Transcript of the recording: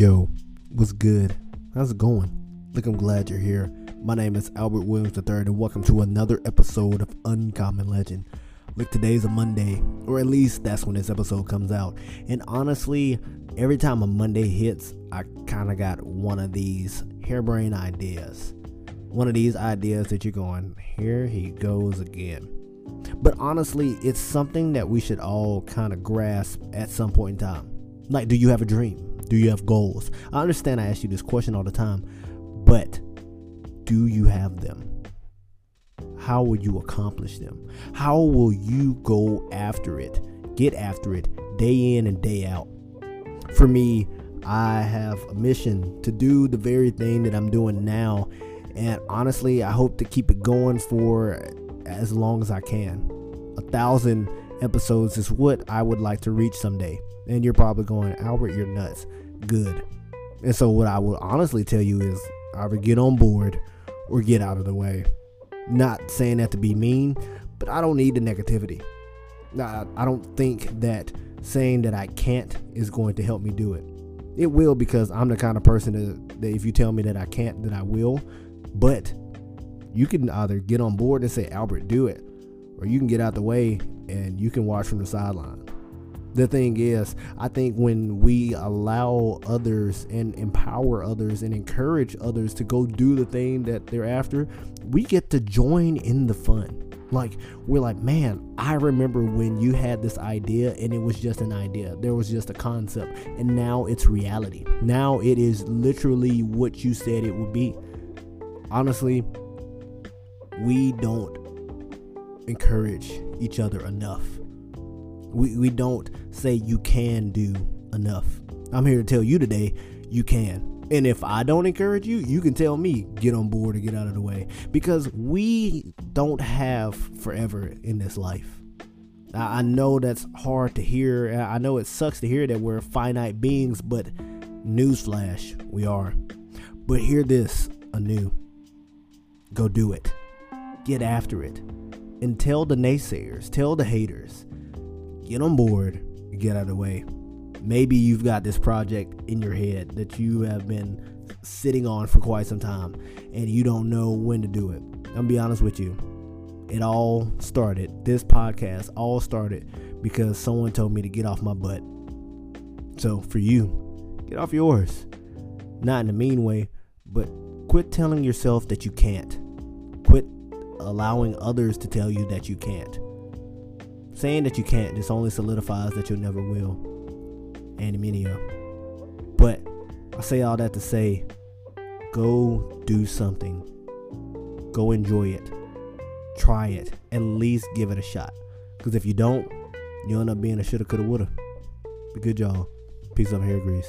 Yo, what's good? How's it going? Look, I'm glad you're here. My name is Albert Williams III, and welcome to another episode of Uncommon Legend. Look, today's a Monday, or at least that's when this episode comes out. And honestly, every time a Monday hits, I kind of got one of these harebrained ideas. One of these ideas that you're going, here he goes again. But honestly, it's something that we should all kind of grasp at some point in time. Like, do you have a dream? Do you have goals? I understand I ask you this question all the time, but do you have them? How will you accomplish them? How will you go after it? Get after it day in and day out. For me, I have a mission to do the very thing that I'm doing now. And honestly, I hope to keep it going for as long as I can. A thousand episodes is what I would like to reach someday. And you're probably going, Albert, you're nuts. Good. And so, what I will honestly tell you is either get on board or get out of the way. Not saying that to be mean, but I don't need the negativity. I, I don't think that saying that I can't is going to help me do it. It will because I'm the kind of person that, that if you tell me that I can't, that I will. But you can either get on board and say, Albert, do it, or you can get out the way and you can watch from the sideline the thing is, I think when we allow others and empower others and encourage others to go do the thing that they're after, we get to join in the fun. Like, we're like, man, I remember when you had this idea and it was just an idea. There was just a concept, and now it's reality. Now it is literally what you said it would be. Honestly, we don't encourage each other enough we, we don't say you can do enough. I'm here to tell you today you can. And if I don't encourage you, you can tell me get on board and get out of the way because we don't have forever in this life. I know that's hard to hear. I know it sucks to hear that we're finite beings, but newsflash, we are. But hear this anew go do it, get after it, and tell the naysayers, tell the haters get on board, get out of the way. Maybe you've got this project in your head that you have been sitting on for quite some time and you don't know when to do it. I'm be honest with you. It all started, this podcast all started because someone told me to get off my butt. So for you, get off yours. Not in a mean way, but quit telling yourself that you can't. Quit allowing others to tell you that you can't. Saying that you can't just only solidifies that you'll never will. Mineo. But I say all that to say go do something. Go enjoy it. Try it. At least give it a shot. Because if you don't, you end up being a shoulda, coulda, woulda. Be good, y'all. Peace up, hair grease.